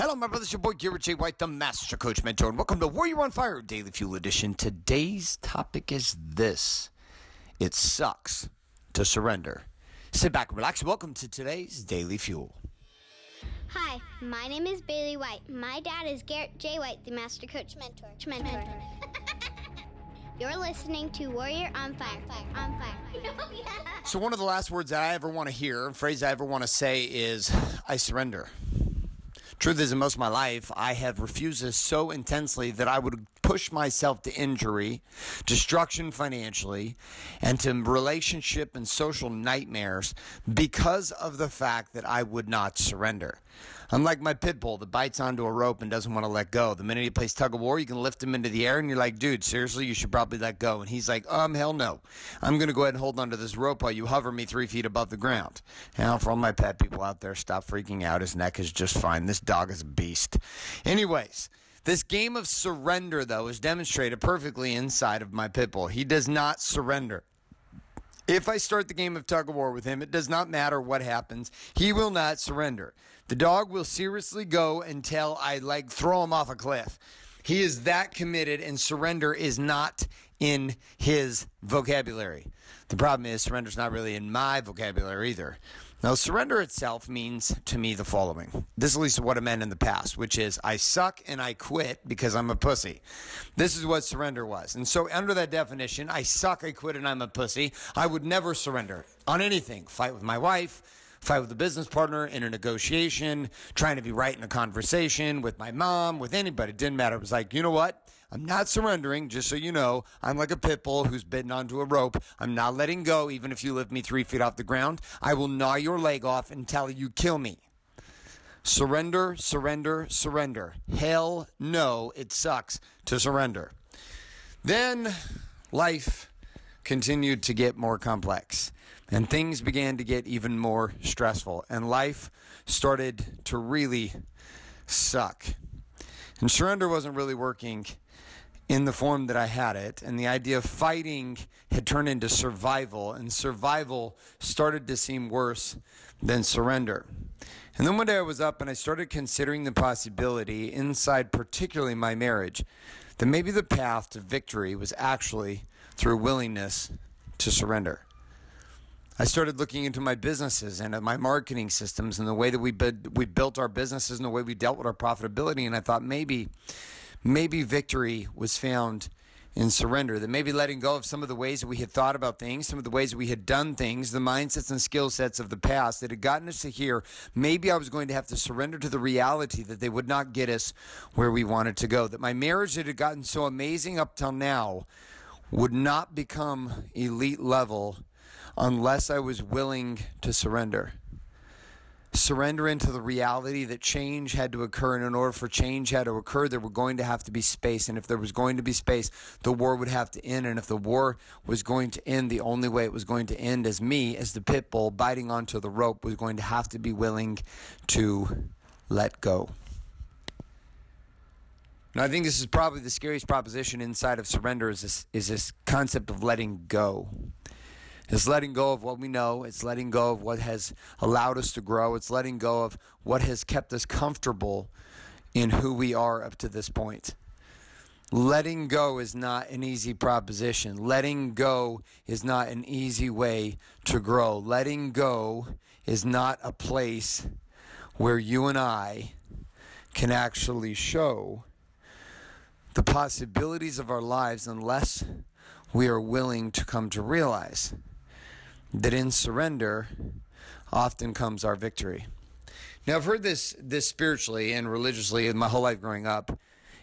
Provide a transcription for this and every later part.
Hello, my brothers, your boy Garrett J. White, the Master Coach Mentor, and welcome to Warrior on Fire Daily Fuel Edition. Today's topic is this It sucks to surrender. Sit back relax. Welcome to today's Daily Fuel. Hi, my name is Bailey White. My dad is Garrett J. White, the Master Coach Mentor. Mentor. You're listening to Warrior on Fire. On Fire. Oh, so, one of the last words that I ever want to hear, a phrase I ever want to say is, I surrender. Truth is, in most of my life, I have refused this so intensely that I would push myself to injury, destruction financially, and to relationship and social nightmares because of the fact that I would not surrender. Unlike my pit bull that bites onto a rope and doesn't want to let go. The minute he plays tug of war, you can lift him into the air and you're like, dude, seriously, you should probably let go. And he's like, um, hell no. I'm going to go ahead and hold onto this rope while you hover me three feet above the ground. Now, for all my pet people out there, stop freaking out. His neck is just fine. This dog is a beast. Anyways, this game of surrender, though, is demonstrated perfectly inside of my pit bull. He does not surrender. If I start the game of tug of war with him, it does not matter what happens. He will not surrender. The dog will seriously go until I like throw him off a cliff. He is that committed, and surrender is not in his vocabulary. The problem is, surrender is not really in my vocabulary either. Now, surrender itself means to me the following. This is at least what it meant in the past, which is I suck and I quit because I'm a pussy. This is what surrender was. And so, under that definition, I suck, I quit, and I'm a pussy, I would never surrender on anything. Fight with my wife fight with a business partner in a negotiation, trying to be right in a conversation with my mom, with anybody. It didn't matter. It was like, you know what? I'm not surrendering, just so you know. I'm like a pit bull who's bitten onto a rope. I'm not letting go, even if you lift me three feet off the ground. I will gnaw your leg off until you kill me. Surrender, surrender, surrender. Hell no, it sucks to surrender. Then life continued to get more complex. And things began to get even more stressful. And life started to really suck. And surrender wasn't really working in the form that I had it. And the idea of fighting had turned into survival. And survival started to seem worse than surrender. And then one day I was up and I started considering the possibility inside, particularly my marriage, that maybe the path to victory was actually through willingness to surrender. I started looking into my businesses and my marketing systems and the way that we we built our businesses and the way we dealt with our profitability. And I thought maybe, maybe victory was found in surrender. That maybe letting go of some of the ways that we had thought about things, some of the ways we had done things, the mindsets and skill sets of the past that had gotten us to here. Maybe I was going to have to surrender to the reality that they would not get us where we wanted to go. That my marriage that had gotten so amazing up till now would not become elite level unless I was willing to surrender. Surrender into the reality that change had to occur, and in order for change had to occur, there were going to have to be space. And if there was going to be space, the war would have to end. And if the war was going to end, the only way it was going to end as me, as the pit bull biting onto the rope, was going to have to be willing to let go. Now, I think this is probably the scariest proposition inside of surrender is this, is this concept of letting go. It's letting go of what we know. It's letting go of what has allowed us to grow. It's letting go of what has kept us comfortable in who we are up to this point. Letting go is not an easy proposition. Letting go is not an easy way to grow. Letting go is not a place where you and I can actually show the possibilities of our lives unless we are willing to come to realize that in surrender often comes our victory. Now, I've heard this, this spiritually and religiously in my whole life growing up.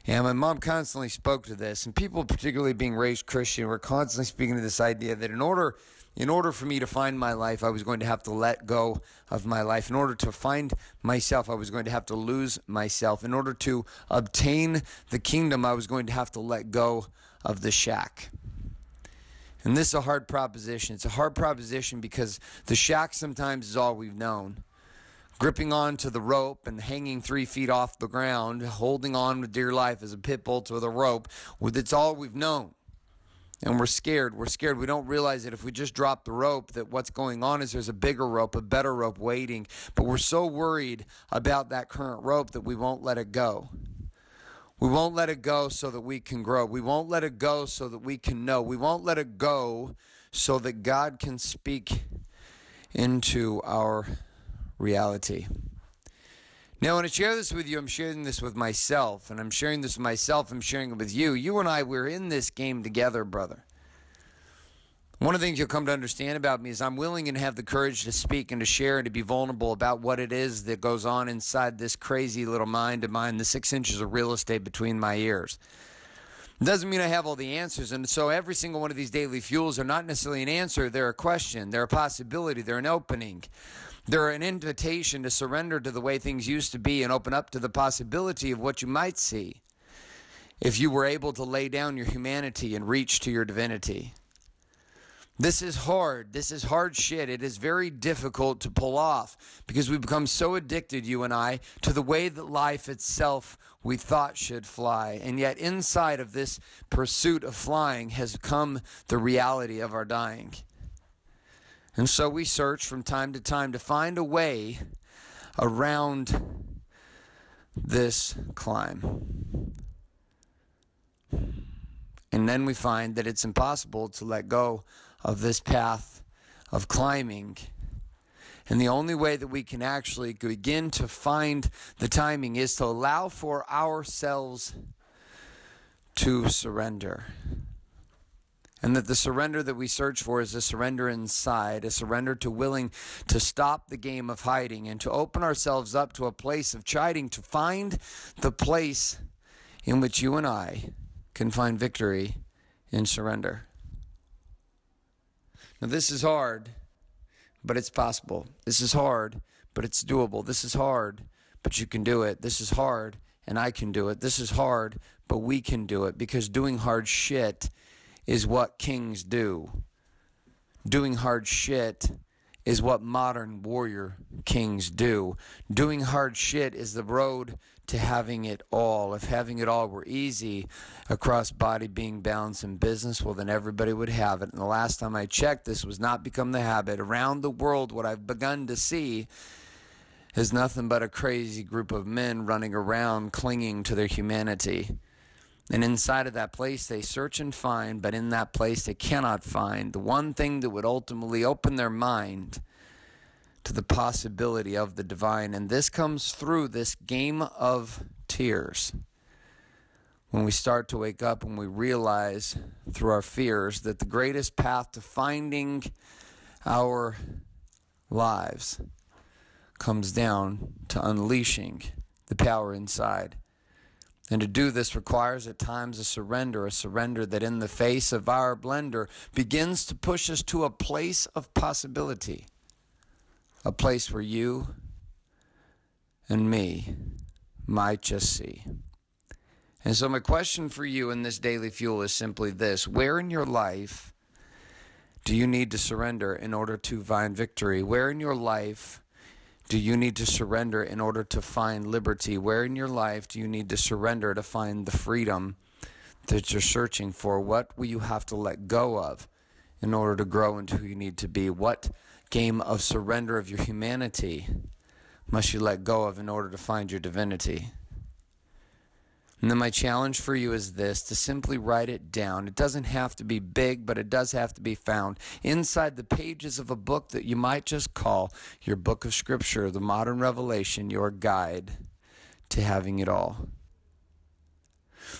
And my mom constantly spoke to this, and people, particularly being raised Christian, were constantly speaking to this idea that in order, in order for me to find my life, I was going to have to let go of my life. In order to find myself, I was going to have to lose myself. In order to obtain the kingdom, I was going to have to let go of the shack. And this is a hard proposition. It's a hard proposition because the shack sometimes is all we've known. Gripping on to the rope and hanging three feet off the ground, holding on with dear life as a pit bull to the rope, it's all we've known. and we're scared. We're scared. We don't realize that if we just drop the rope, that what's going on is there's a bigger rope, a better rope waiting. But we're so worried about that current rope that we won't let it go. We won't let it go so that we can grow. We won't let it go so that we can know. We won't let it go so that God can speak into our reality. Now, when I share this with you, I'm sharing this with myself, and I'm sharing this with myself, I'm sharing it with you. You and I, we're in this game together, brother. One of the things you'll come to understand about me is I'm willing and have the courage to speak and to share and to be vulnerable about what it is that goes on inside this crazy little mind of mine, the six inches of real estate between my ears. It doesn't mean I have all the answers. And so every single one of these daily fuels are not necessarily an answer, they're a question, they're a possibility, they're an opening. They're an invitation to surrender to the way things used to be and open up to the possibility of what you might see if you were able to lay down your humanity and reach to your divinity. This is hard. This is hard shit. It is very difficult to pull off because we become so addicted, you and I, to the way that life itself we thought should fly. And yet, inside of this pursuit of flying has come the reality of our dying. And so we search from time to time to find a way around this climb. And then we find that it's impossible to let go of this path of climbing. And the only way that we can actually begin to find the timing is to allow for ourselves to surrender. And that the surrender that we search for is a surrender inside, a surrender to willing to stop the game of hiding and to open ourselves up to a place of chiding, to find the place in which you and I can find victory in surrender. Now, this is hard, but it's possible. This is hard, but it's doable. This is hard, but you can do it. This is hard, and I can do it. This is hard, but we can do it because doing hard shit is what kings do. Doing hard shit is what modern warrior kings do. Doing hard shit is the road to having it all. If having it all were easy across body, being, balance, and business, well, then everybody would have it. And the last time I checked, this was not become the habit. Around the world, what I've begun to see is nothing but a crazy group of men running around clinging to their humanity. And inside of that place, they search and find, but in that place, they cannot find the one thing that would ultimately open their mind to the possibility of the divine. And this comes through this game of tears. When we start to wake up and we realize through our fears that the greatest path to finding our lives comes down to unleashing the power inside and to do this requires at times a surrender, a surrender that in the face of our blender begins to push us to a place of possibility, a place where you and me might just see. And so, my question for you in this daily fuel is simply this Where in your life do you need to surrender in order to find victory? Where in your life do you need to surrender in order to find liberty? Where in your life do you need to surrender to find the freedom that you're searching for? What will you have to let go of in order to grow into who you need to be? What game of surrender of your humanity must you let go of in order to find your divinity? And then my challenge for you is this to simply write it down. It doesn't have to be big, but it does have to be found inside the pages of a book that you might just call your book of scripture, the modern revelation, your guide to having it all.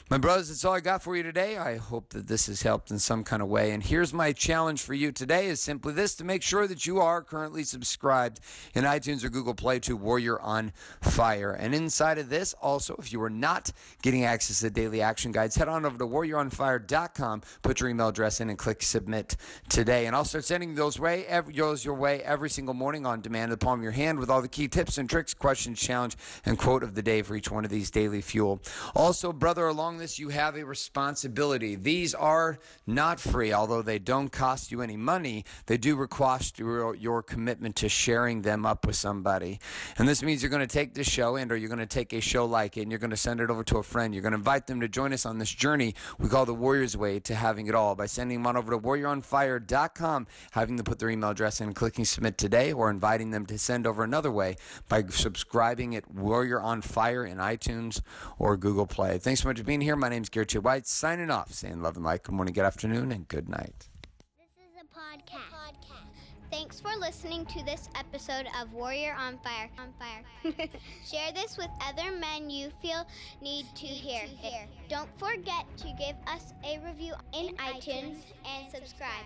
My brothers, that's all I got for you today. I hope that this has helped in some kind of way. And here's my challenge for you today is simply this to make sure that you are currently subscribed in iTunes or Google Play to Warrior on Fire. And inside of this, also, if you are not getting access to daily action guides, head on over to warrioronfire.com, put your email address in, and click submit today. And I'll start sending those way every, those your way every single morning on demand the palm of your hand with all the key tips and tricks, questions, challenge, and quote of the day for each one of these daily fuel. Also, brother along along this, you have a responsibility. These are not free, although they don't cost you any money. They do require your, commitment to sharing them up with somebody. And this means you're going to take this show and or you're going to take a show like it and you're going to send it over to a friend. You're going to invite them to join us on this journey we call the Warrior's Way to having it all by sending them on over to warrioronfire.com, having them put their email address in and clicking submit today, or inviting them to send over another way by subscribing at Warrior on Fire in iTunes or Google Play. Thanks so much for being here. My name is Garrett J. White, signing off, saying love and light. Good morning, good afternoon, and good night. This is a podcast. Thanks for listening to this episode of Warrior on Fire. On Fire. Share this with other men you feel need to hear. Don't forget to give us a review in iTunes and subscribe.